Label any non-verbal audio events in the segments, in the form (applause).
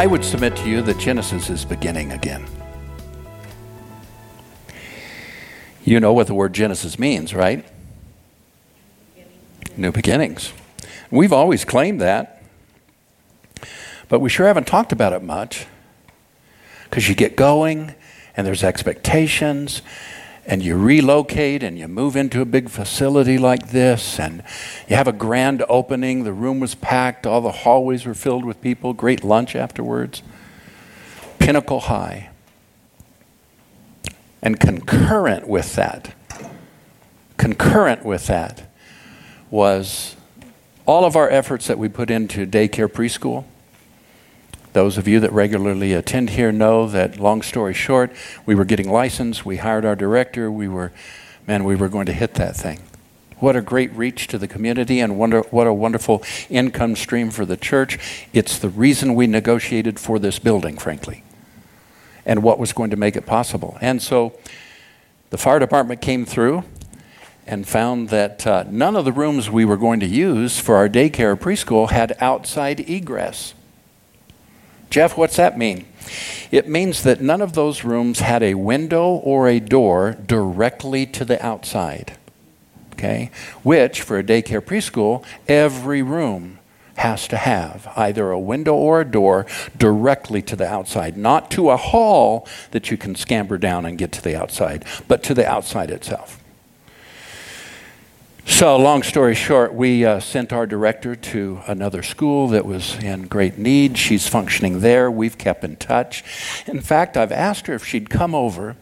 I would submit to you that Genesis is beginning again. You know what the word Genesis means, right? New beginnings. We've always claimed that, but we sure haven't talked about it much because you get going and there's expectations and you relocate and you move into a big facility like this and you have a grand opening the room was packed all the hallways were filled with people great lunch afterwards. Pinnacle high. And concurrent with that concurrent with that was all of our efforts that we put into daycare preschool those of you that regularly attend here know that, long story short, we were getting licensed, we hired our director, we were, man, we were going to hit that thing. What a great reach to the community and wonder, what a wonderful income stream for the church. It's the reason we negotiated for this building, frankly, and what was going to make it possible. And so the fire department came through and found that uh, none of the rooms we were going to use for our daycare preschool had outside egress. Jeff, what's that mean? It means that none of those rooms had a window or a door directly to the outside. Okay? Which, for a daycare preschool, every room has to have either a window or a door directly to the outside, not to a hall that you can scamper down and get to the outside, but to the outside itself. So, long story short, we uh, sent our director to another school that was in great need. She's functioning there. We've kept in touch. In fact, I've asked her if she'd come over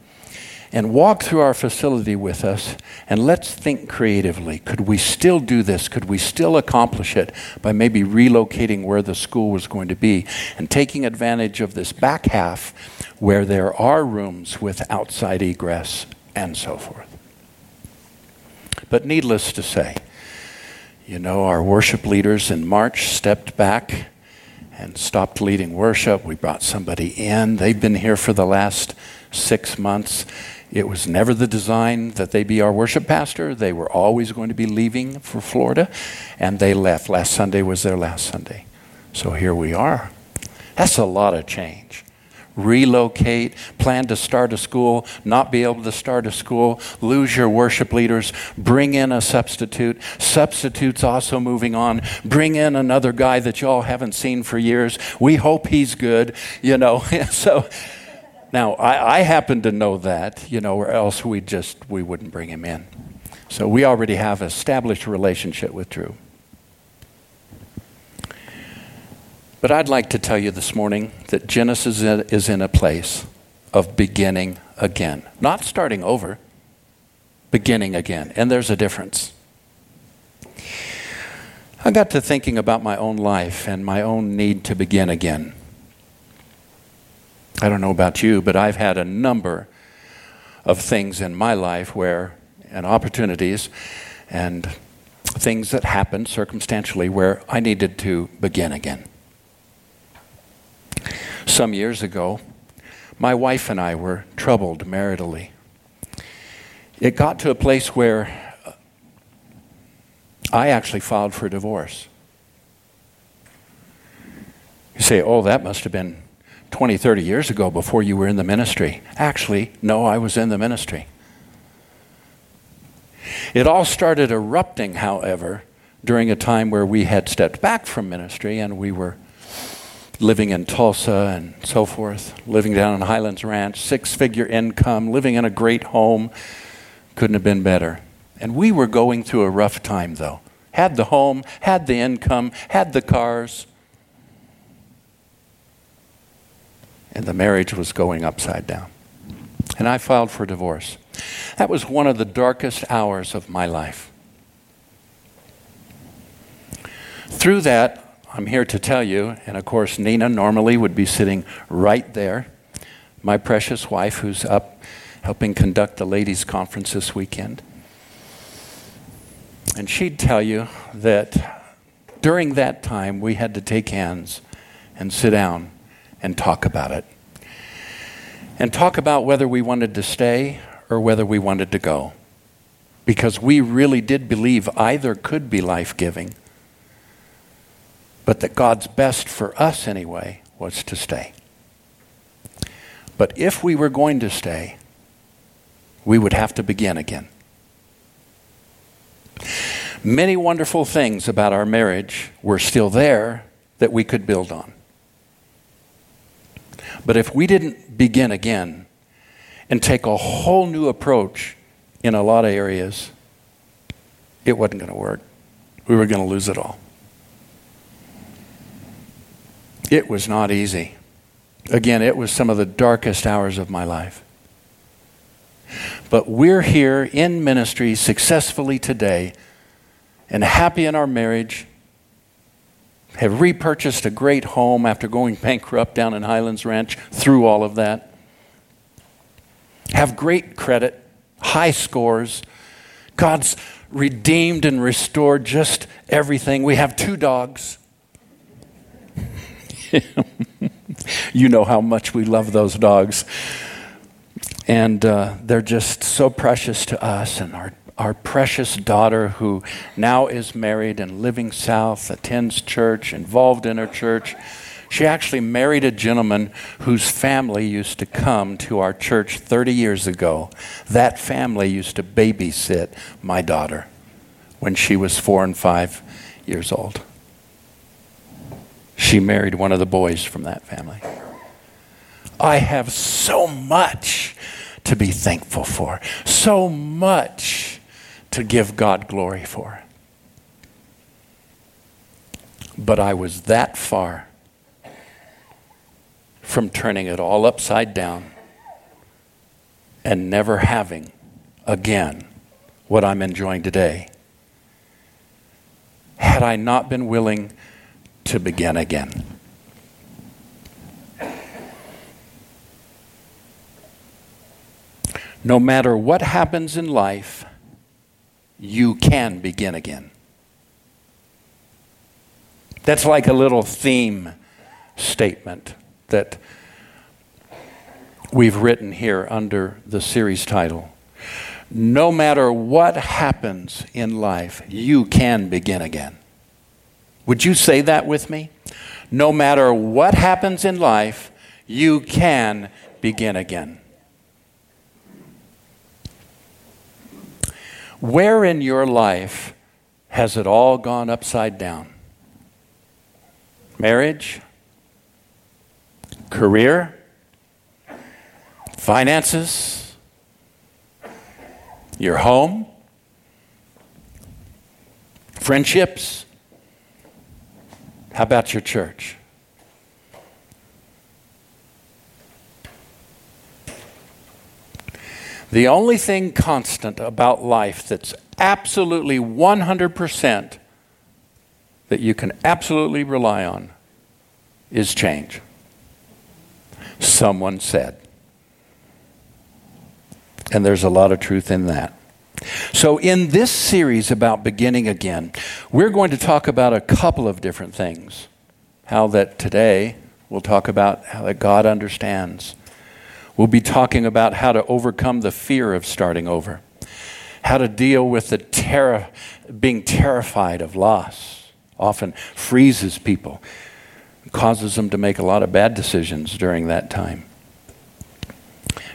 and walk through our facility with us and let's think creatively. Could we still do this? Could we still accomplish it by maybe relocating where the school was going to be and taking advantage of this back half where there are rooms with outside egress and so forth? But needless to say, you know, our worship leaders in March stepped back and stopped leading worship. We brought somebody in. They've been here for the last six months. It was never the design that they be our worship pastor. They were always going to be leaving for Florida, and they left. Last Sunday was their last Sunday. So here we are. That's a lot of change relocate, plan to start a school, not be able to start a school, lose your worship leaders, bring in a substitute, substitutes also moving on, bring in another guy that y'all haven't seen for years. We hope he's good, you know. (laughs) so now I, I happen to know that, you know, or else we just we wouldn't bring him in. So we already have established relationship with Drew. But I'd like to tell you this morning that Genesis is in a place of beginning again, not starting over, beginning again. And there's a difference. I got to thinking about my own life and my own need to begin again. I don't know about you, but I've had a number of things in my life where, and opportunities, and things that happened circumstantially where I needed to begin again some years ago, my wife and I were troubled maritally. It got to a place where I actually filed for divorce. You say, oh, that must have been 20, 30 years ago before you were in the ministry. Actually, no, I was in the ministry. It all started erupting, however, during a time where we had stepped back from ministry and we were living in Tulsa and so forth, living down in Highlands Ranch, six figure income, living in a great home. Couldn't have been better. And we were going through a rough time, though. Had the home, had the income, had the cars. And the marriage was going upside down. And I filed for divorce. That was one of the darkest hours of my life. Through that, I'm here to tell you, and of course, Nina normally would be sitting right there, my precious wife who's up helping conduct the ladies' conference this weekend. And she'd tell you that during that time, we had to take hands and sit down and talk about it. And talk about whether we wanted to stay or whether we wanted to go. Because we really did believe either could be life giving but that God's best for us anyway was to stay. But if we were going to stay, we would have to begin again. Many wonderful things about our marriage were still there that we could build on. But if we didn't begin again and take a whole new approach in a lot of areas, it wasn't going to work. We were going to lose it all. It was not easy. Again, it was some of the darkest hours of my life. But we're here in ministry successfully today and happy in our marriage, have repurchased a great home after going bankrupt down in Highlands Ranch through all of that, have great credit, high scores. God's redeemed and restored just everything. We have two dogs. (laughs) you know how much we love those dogs. And uh, they're just so precious to us. And our, our precious daughter, who now is married and living south, attends church, involved in her church. She actually married a gentleman whose family used to come to our church 30 years ago. That family used to babysit my daughter when she was four and five years old. She married one of the boys from that family. I have so much to be thankful for, so much to give God glory for. But I was that far from turning it all upside down and never having again what I'm enjoying today. Had I not been willing to begin again. No matter what happens in life, you can begin again. That's like a little theme statement that we've written here under the series title. No matter what happens in life, you can begin again. Would you say that with me? No matter what happens in life, you can begin again. Where in your life has it all gone upside down? Marriage? Career? Finances? Your home? Friendships? How about your church? The only thing constant about life that's absolutely 100% that you can absolutely rely on is change. Someone said. And there's a lot of truth in that. So, in this series about beginning again, we're going to talk about a couple of different things. How that today we'll talk about how that God understands. We'll be talking about how to overcome the fear of starting over, how to deal with the terror, being terrified of loss, often freezes people, causes them to make a lot of bad decisions during that time.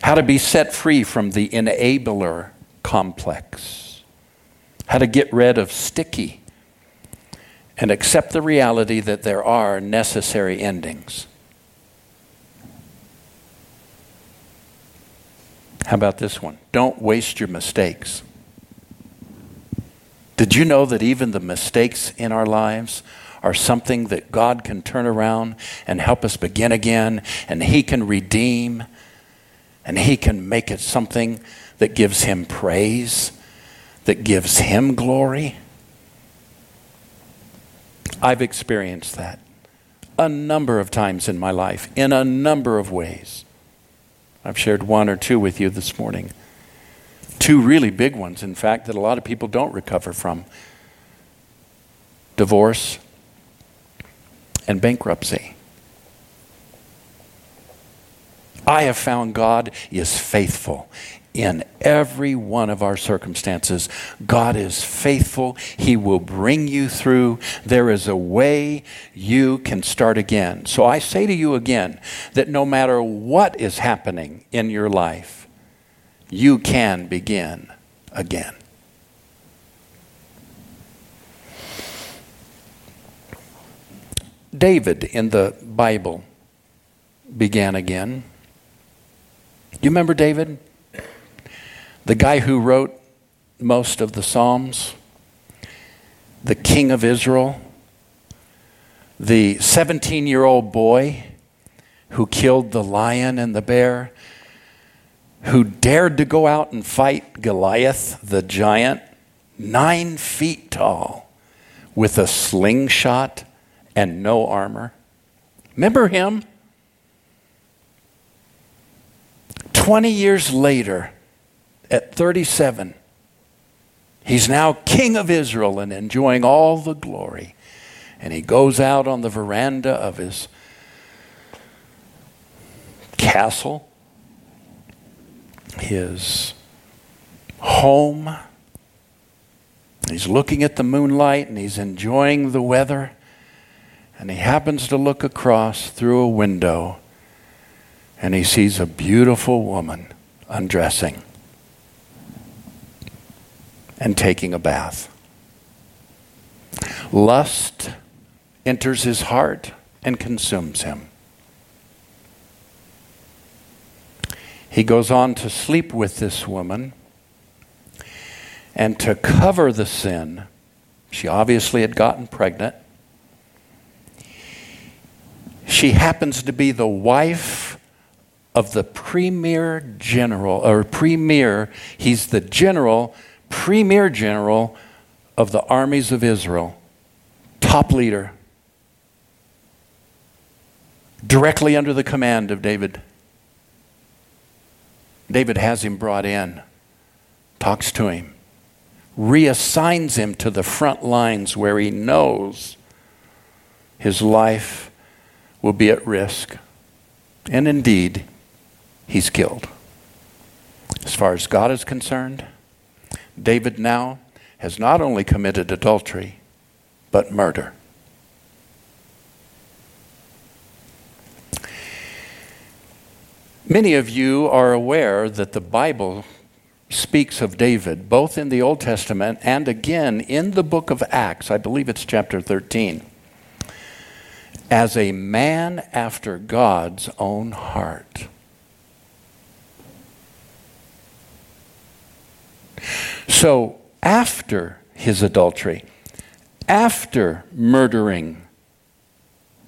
How to be set free from the enabler complex, how to get rid of sticky, and accept the reality that there are necessary endings. How about this one? Don't waste your mistakes. Did you know that even the mistakes in our lives are something that God can turn around and help us begin again, and He can redeem, and He can make it something that gives him praise, that gives him glory. I've experienced that a number of times in my life, in a number of ways. I've shared one or two with you this morning. Two really big ones, in fact, that a lot of people don't recover from divorce and bankruptcy. I have found God is faithful in every one of our circumstances. God is faithful. He will bring you through. There is a way you can start again. So I say to you again that no matter what is happening in your life, you can begin again. David in the Bible began again. You remember David? The guy who wrote most of the Psalms, the king of Israel, the 17 year old boy who killed the lion and the bear, who dared to go out and fight Goliath, the giant, nine feet tall, with a slingshot and no armor. Remember him? 20 years later, at 37, he's now king of Israel and enjoying all the glory. And he goes out on the veranda of his castle, his home. He's looking at the moonlight and he's enjoying the weather. And he happens to look across through a window and he sees a beautiful woman undressing and taking a bath. Lust enters his heart and consumes him. He goes on to sleep with this woman and to cover the sin. She obviously had gotten pregnant. She happens to be the wife of the premier general, or premier, he's the general premier general of the armies of Israel, top leader, directly under the command of David. David has him brought in, talks to him, reassigns him to the front lines where he knows his life will be at risk. And indeed, he's killed. As far as God is concerned, David now has not only committed adultery, but murder. Many of you are aware that the Bible speaks of David, both in the Old Testament and again in the book of Acts, I believe it's chapter 13, as a man after God's own heart. So, after his adultery, after murdering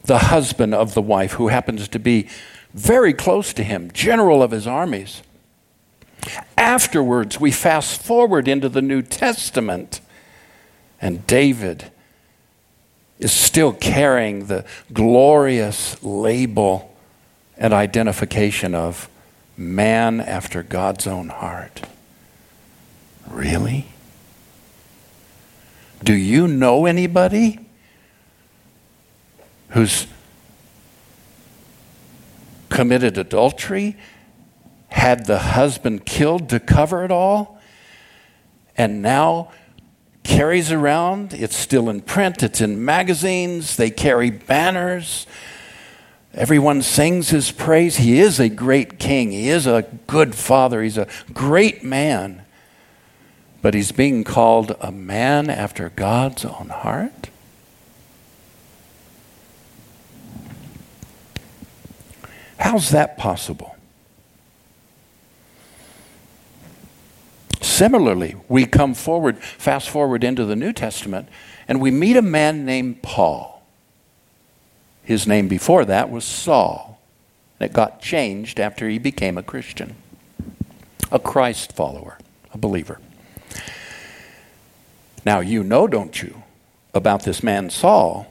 the husband of the wife, who happens to be very close to him, general of his armies, afterwards we fast forward into the New Testament, and David is still carrying the glorious label and identification of man after God's own heart. Really? Do you know anybody who's committed adultery, had the husband killed to cover it all, and now carries around? It's still in print, it's in magazines, they carry banners. Everyone sings his praise. He is a great king. He is a good father. He's a great man but he's being called a man after God's own heart? How's that possible? Similarly, we come forward, fast forward into the New Testament, and we meet a man named Paul. His name before that was Saul. It got changed after he became a Christian, a Christ follower, a believer. Now, you know, don't you, about this man Saul,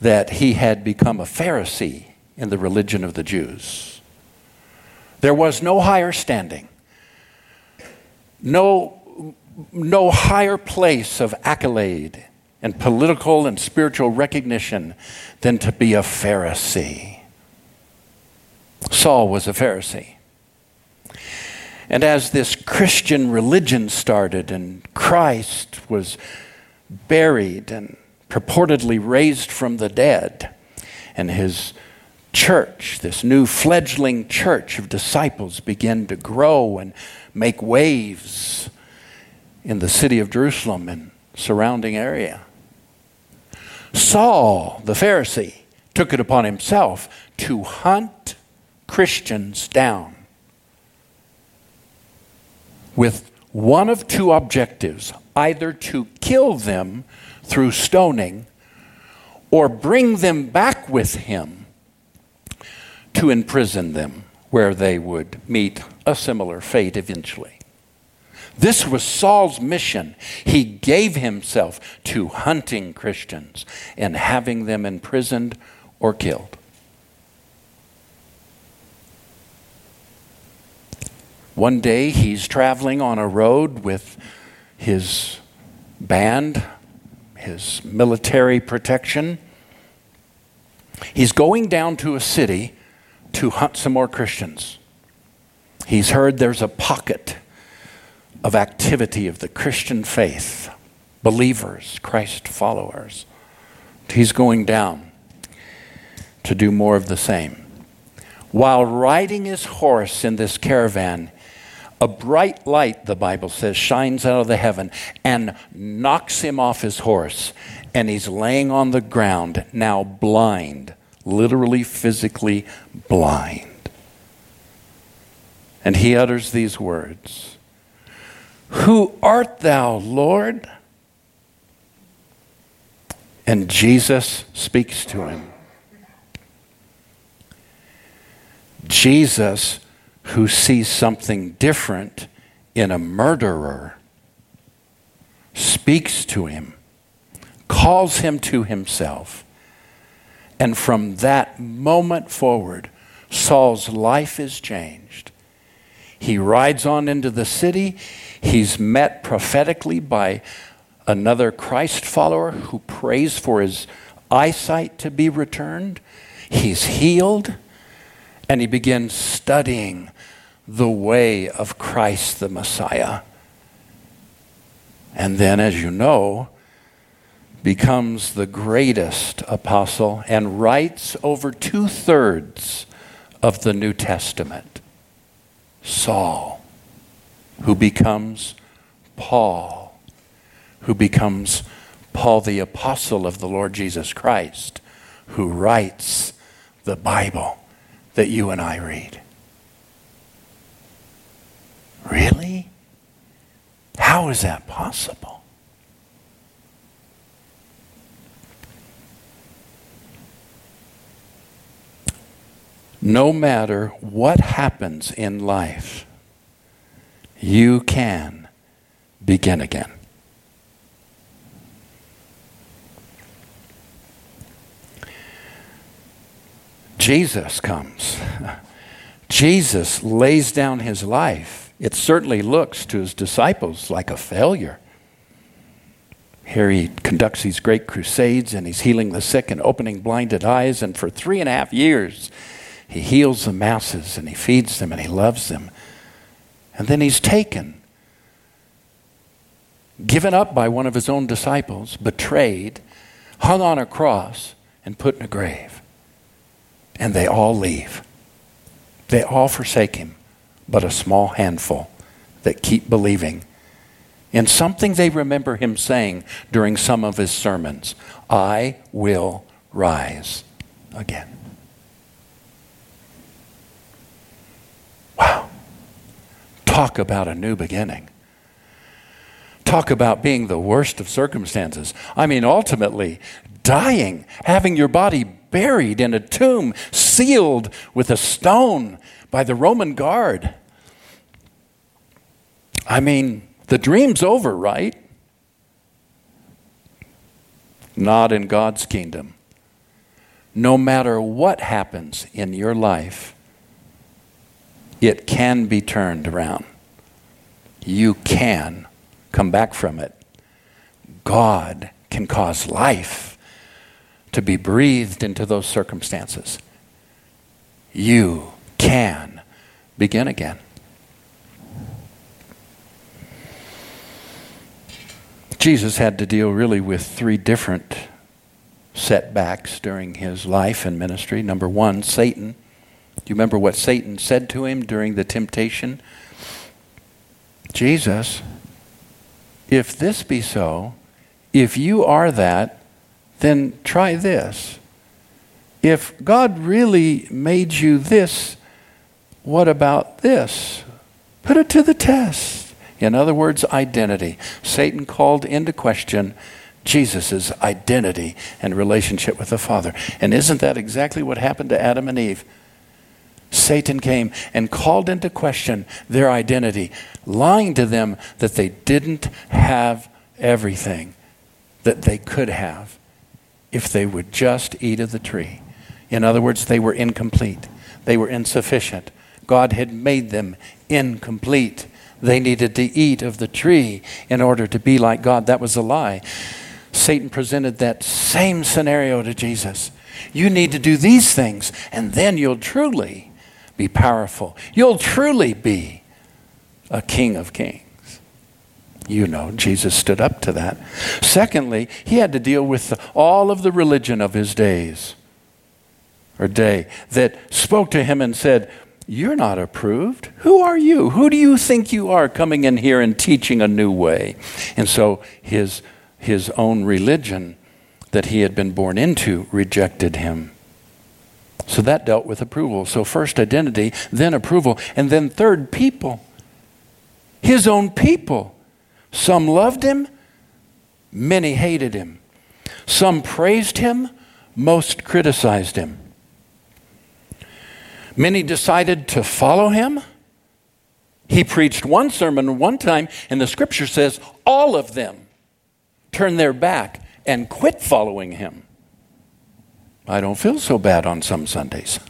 that he had become a Pharisee in the religion of the Jews. There was no higher standing, no, no higher place of accolade and political and spiritual recognition than to be a Pharisee. Saul was a Pharisee. And as this Christian religion started and Christ was buried and purportedly raised from the dead, and his church, this new fledgling church of disciples, began to grow and make waves in the city of Jerusalem and surrounding area. Saul, the Pharisee, took it upon himself to hunt Christians down with one of two objectives either to kill them through stoning or bring them back with him to imprison them where they would meet a similar fate eventually. This was Saul's mission. He gave himself to hunting Christians and having them imprisoned or killed. One day he's traveling on a road with his band, his military protection. He's going down to a city to hunt some more Christians. He's heard there's a pocket of activity of the Christian faith, believers, Christ followers. He's going down to do more of the same. While riding his horse in this caravan, a bright light, the Bible says, shines out of the heaven and knocks him off his horse. And he's laying on the ground, now blind, literally, physically blind. And he utters these words Who art thou, Lord? And Jesus speaks to him. Jesus who sees something different in a murderer speaks to him, calls him to himself. And from that moment forward, Saul's life is changed. He rides on into the city. He's met prophetically by another Christ follower who prays for his eyesight to be returned. He's healed. And he begins studying the way of Christ the Messiah. And then, as you know, becomes the greatest apostle and writes over two thirds of the New Testament. Saul, who becomes Paul, who becomes Paul the apostle of the Lord Jesus Christ, who writes the Bible that you and I read. Really? How is that possible? No matter what happens in life, you can begin again. Jesus comes. Jesus lays down his life it certainly looks to his disciples like a failure. Here he conducts these great crusades and he's healing the sick and opening blinded eyes. And for three and a half years, he heals the masses and he feeds them and he loves them. And then he's taken, given up by one of his own disciples, betrayed, hung on a cross, and put in a grave. And they all leave. They all forsake him but a small handful that keep believing in something they remember him saying during some of his sermons I will rise again. Wow. Talk about a new beginning. Talk about being the worst of circumstances. I mean, ultimately, dying, having your body buried in a tomb, sealed with a stone by the Roman guard. I mean, the dream's over, right? Not in God's kingdom. No matter what happens in your life, it can be turned around. You can come back from it. God can cause life to be breathed into those circumstances. You can begin again. Jesus had to deal really with three different setbacks during his life and ministry. Number one, Satan. Do you remember what Satan said to him during the temptation? Jesus, if this be so, if you are that, then try this. If God really made you this, what about this? Put it to the test. In other words, identity. Satan called into question Jesus' identity and relationship with the Father. And isn't that exactly what happened to Adam and Eve? Satan came and called into question their identity, lying to them that they didn't have everything that they could have if they would just eat of the tree. In other words, they were incomplete, they were insufficient. God had made them incomplete. They needed to eat of the tree in order to be like God. That was a lie. Satan presented that same scenario to Jesus. You need to do these things, and then you'll truly be powerful. You'll truly be a king of kings. You know, Jesus stood up to that. Secondly, he had to deal with all of the religion of his days or day that spoke to him and said, You're not approved. Who are you? Who do you think you are coming in here and teaching a new way? And so his, his own religion that he had been born into rejected him. So that dealt with approval. So, first identity, then approval, and then third, people. His own people. Some loved him, many hated him. Some praised him, most criticized him. Many decided to follow him. He preached one sermon one time, and the scripture says all of them turned their back and quit following him. I don't feel so bad on some Sundays.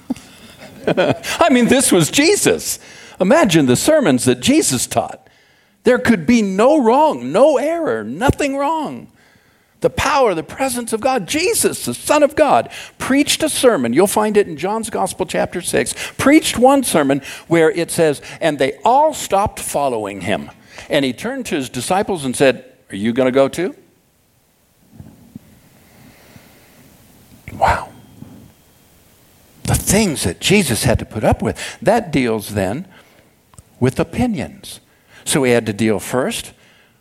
(laughs) I mean, this was Jesus. Imagine the sermons that Jesus taught. There could be no wrong, no error, nothing wrong. The power, the presence of God. Jesus, the Son of God, preached a sermon. You'll find it in John's Gospel, chapter 6. Preached one sermon where it says, and they all stopped following him. And he turned to his disciples and said, Are you going to go too? Wow. The things that Jesus had to put up with. That deals then with opinions. So he had to deal first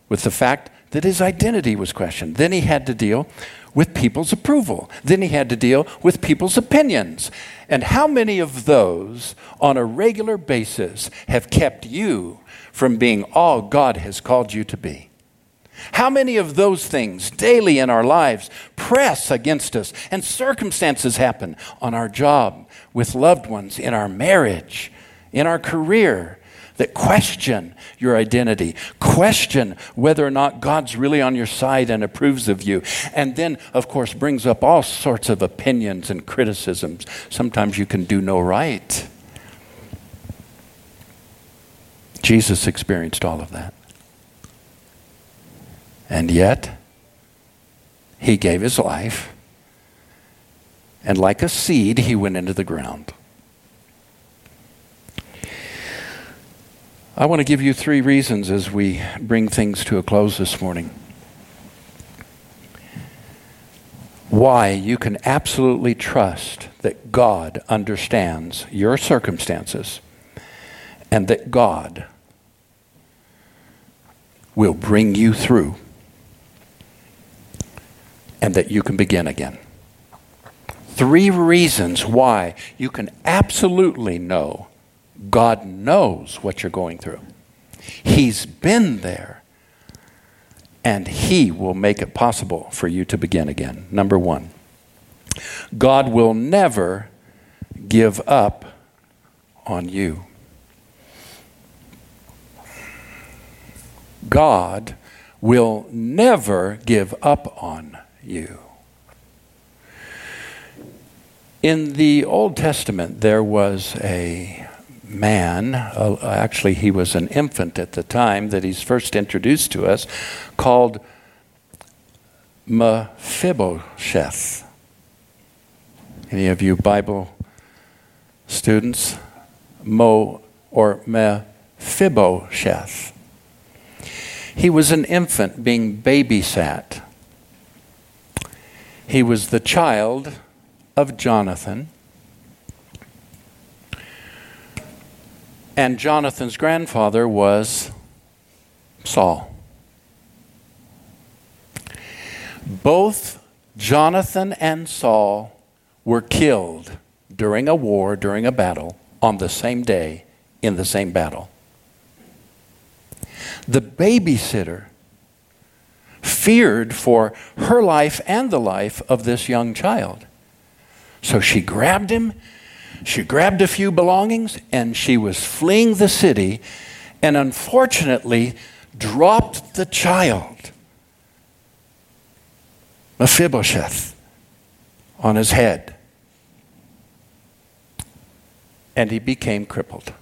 with the fact that his identity was questioned. Then he had to deal with people's approval. Then he had to deal with people's opinions. And how many of those on a regular basis have kept you from being all God has called you to be? How many of those things daily in our lives press against us and circumstances happen on our job, with loved ones, in our marriage, in our career that question your identity, question whether or not God's really on your side and approves of you, and then, of course, brings up all sorts of opinions and criticisms. Sometimes you can do no right. Jesus experienced all of that. And yet, he gave his life, and like a seed, he went into the ground. I want to give you three reasons as we bring things to a close this morning. Why you can absolutely trust that God understands your circumstances and that God will bring you through and that you can begin again. Three reasons why you can absolutely know God knows what you're going through. He's been there, and He will make it possible for you to begin again. Number one, God will never give up on you. God will never give up on you. In the Old Testament, there was a man, uh, actually, he was an infant at the time that he's first introduced to us, called Mephibosheth. Any of you Bible students Mo or Mephibosheth. He was an infant being babysat. He was the child of Jonathan. And Jonathan's grandfather was Saul. Both Jonathan and Saul were killed during a war, during a battle, on the same day, in the same battle. The babysitter feared for her life and the life of this young child. So she grabbed him, she grabbed a few belongings, and she was fleeing the city, and unfortunately dropped the child, Mephibosheth, on his head. And he became crippled.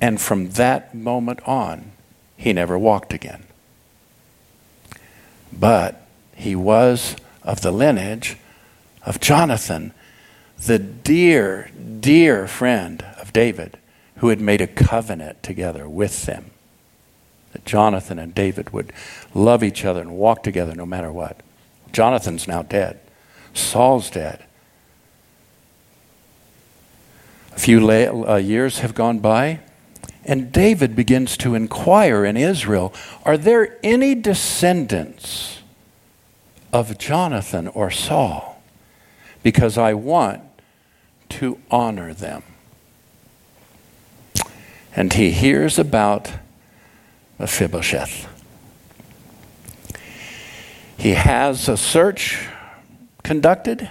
And from that moment on, he never walked again. But he was of the lineage of Jonathan, the dear, dear friend of David, who had made a covenant together with them. That Jonathan and David would love each other and walk together no matter what. Jonathan's now dead, Saul's dead. A few la- uh, years have gone by, and David begins to inquire in Israel Are there any descendants of Jonathan or Saul? Because I want to honor them. And he hears about Mephibosheth. He has a search conducted,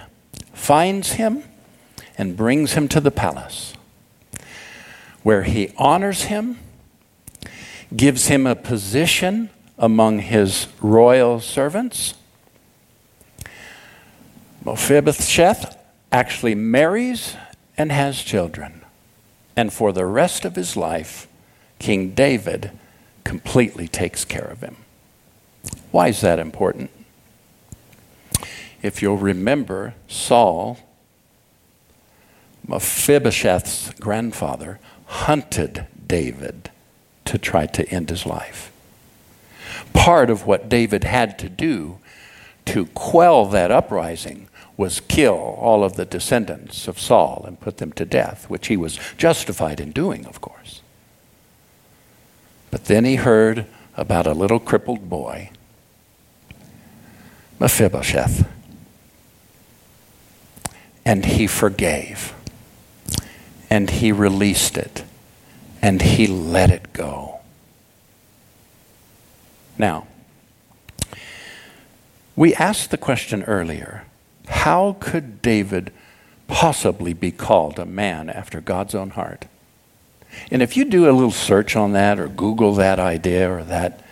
finds him, and brings him to the palace where he honors him, gives him a position among his royal servants. Mephibosheth actually marries and has children. And for the rest of his life, King David completely takes care of him. Why is that important? If you'll remember, Saul, Mephibosheth's grandfather, hunted David to try to end his life. Part of what David had to do to quell that uprising was kill all of the descendants of Saul and put them to death, which he was justified in doing, of course. But then he heard about a little crippled boy, Mephibosheth, and he forgave and he released it and he let it go. Now, we asked the question earlier how could David possibly be called a man after God's own heart? And if you do a little search on that or Google that idea or that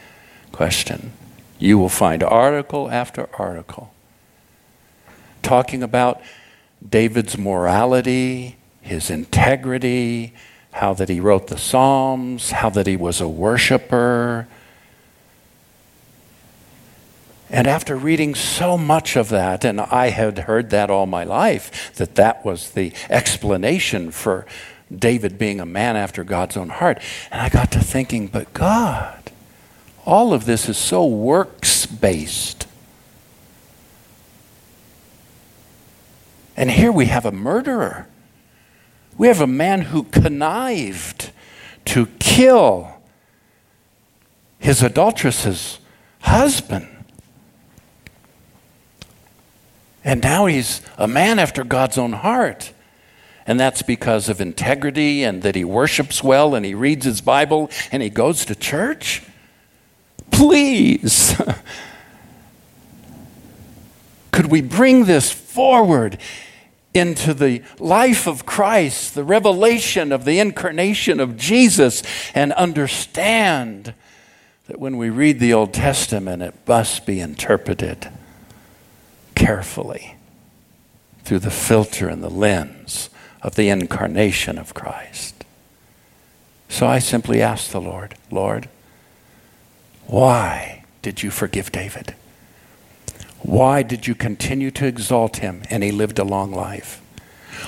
question, you will find article after article talking about David's morality, his integrity, how that he wrote the Psalms, how that he was a worshiper. And after reading so much of that, and I had heard that all my life, that that was the explanation for David being a man after God's own heart. And I got to thinking, but God, all of this is so works based. And here we have a murderer we have a man who connived to kill his adulteress's husband. And now he's a man after God's own heart. And that's because of integrity and that he worships well and he reads his Bible and he goes to church. Please. (laughs) Could we bring this forward into the life of Christ, the revelation of the incarnation of Jesus, and understand that when we read the Old Testament, it must be interpreted carefully through the filter and the lens of the incarnation of Christ. So I simply asked the Lord, Lord, why did you forgive David? Why did you continue to exalt him and he lived a long life?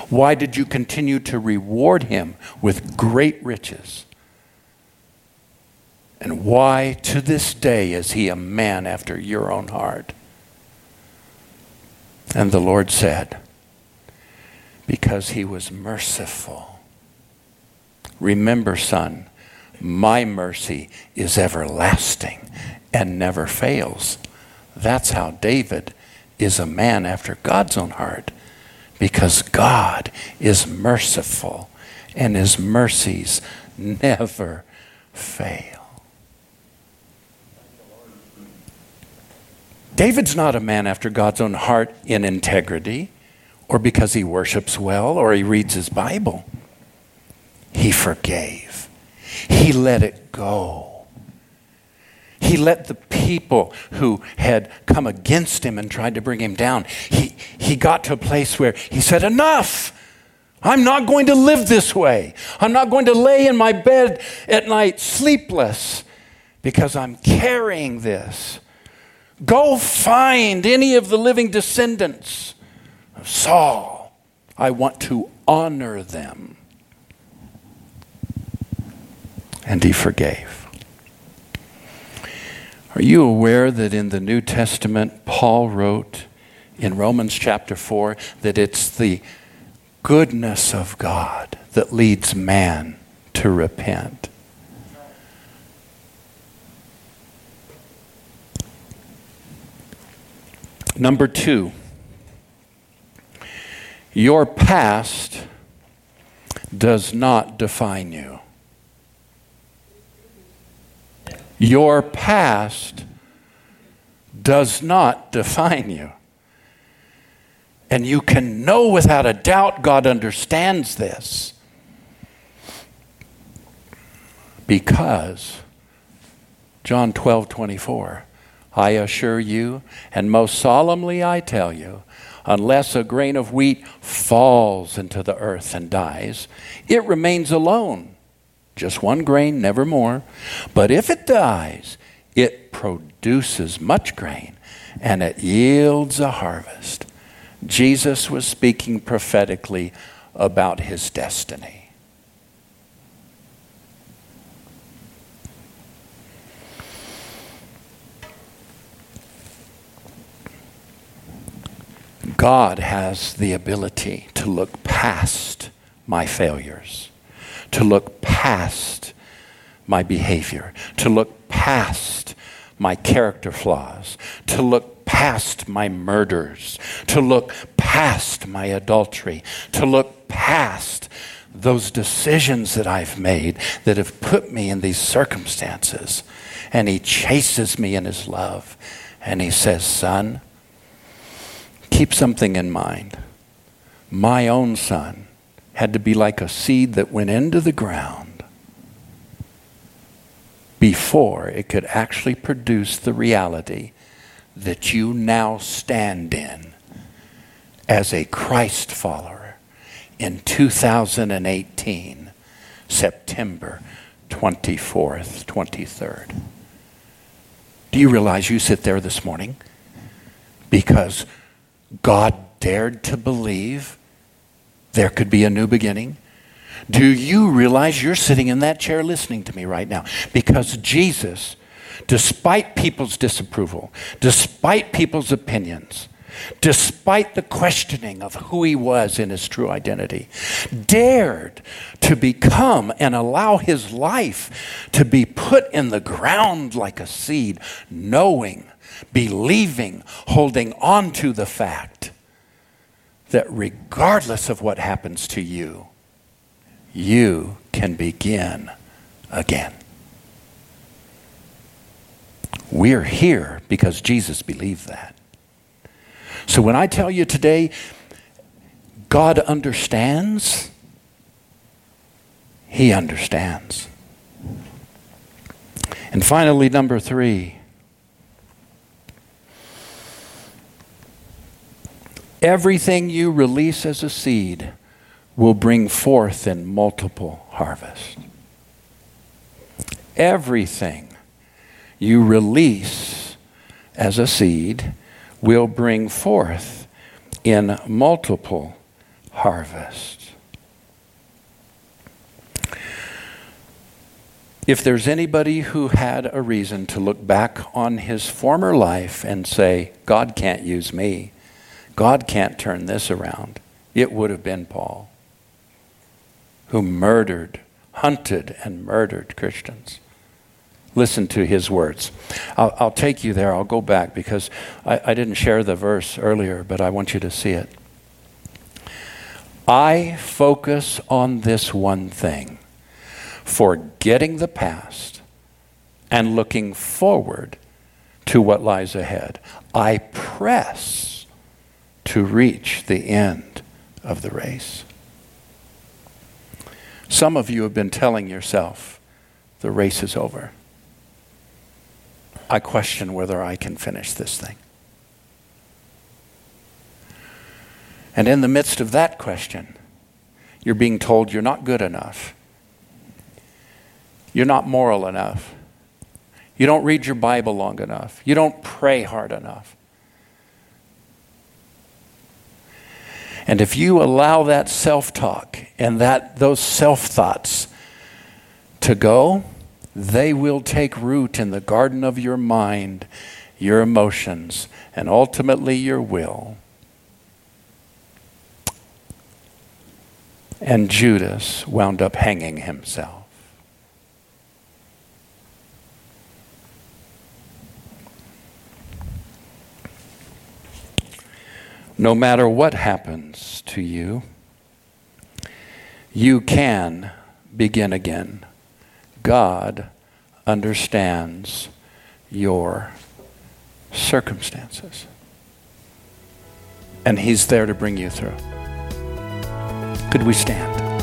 Why did you continue to reward him with great riches? And why to this day is he a man after your own heart? And the Lord said, Because he was merciful. Remember, son, my mercy is everlasting and never fails. That's how David is a man after God's own heart because God is merciful and his mercies never fail. David's not a man after God's own heart in integrity or because he worships well or he reads his Bible. He forgave, he let it go. He let the people who had come against him and tried to bring him down, he, he got to a place where he said, Enough! I'm not going to live this way. I'm not going to lay in my bed at night sleepless because I'm carrying this. Go find any of the living descendants of Saul. I want to honor them. And he forgave. Are you aware that in the New Testament, Paul wrote in Romans chapter 4 that it's the goodness of God that leads man to repent? Number two, your past does not define you. Your past does not define you. And you can know without a doubt God understands this. Because John 12, 24, I assure you, and most solemnly I tell you, unless a grain of wheat falls into the earth and dies, it remains alone just one grain, never more. But if it dies, it produces much grain and it yields a harvest. Jesus was speaking prophetically about his destiny. God has the ability to look past my failures to look past my behavior, to look past my character flaws, to look past my murders, to look past my adultery, to look past those decisions that I've made that have put me in these circumstances. And He chases me in His love. And He says, Son, keep something in mind. My own son had to be like a seed that went into the ground before it could actually produce the reality that you now stand in as a Christ follower in 2018, September 24th, 23rd. Do you realize you sit there this morning because God dared to believe there could be a new beginning. Do you realize you're sitting in that chair listening to me right now? Because Jesus, despite people's disapproval, despite people's opinions, despite the questioning of who he was in his true identity, dared to become and allow his life to be put in the ground like a seed, knowing, believing, holding on to the fact that regardless of what happens to you, you can begin again. We're here because Jesus believed that. So when I tell you today, God understands, He understands. And finally, number three, Everything you release as a seed will bring forth in multiple harvest. Everything you release as a seed will bring forth in multiple harvest. If there's anybody who had a reason to look back on his former life and say, God can't use me, God can't turn this around, it would have been Paul, who murdered, hunted, and murdered Christians. Listen to his words. I'll, I'll take you there. I'll go back because I, I didn't share the verse earlier, but I want you to see it. I focus on this one thing forgetting the past and looking forward to what lies ahead. I press to reach the end of the race. Some of you have been telling yourself, the race is over. I question whether I can finish this thing. And in the midst of that question, you're being told you're not good enough. You're not moral enough. You don't read your Bible long enough. You don't pray hard enough. And if you allow that self talk and that, those self thoughts to go, they will take root in the garden of your mind, your emotions, and ultimately your will. And Judas wound up hanging himself. No matter what happens to you, you can begin again. God understands your circumstances. And He's there to bring you through. Could we stand?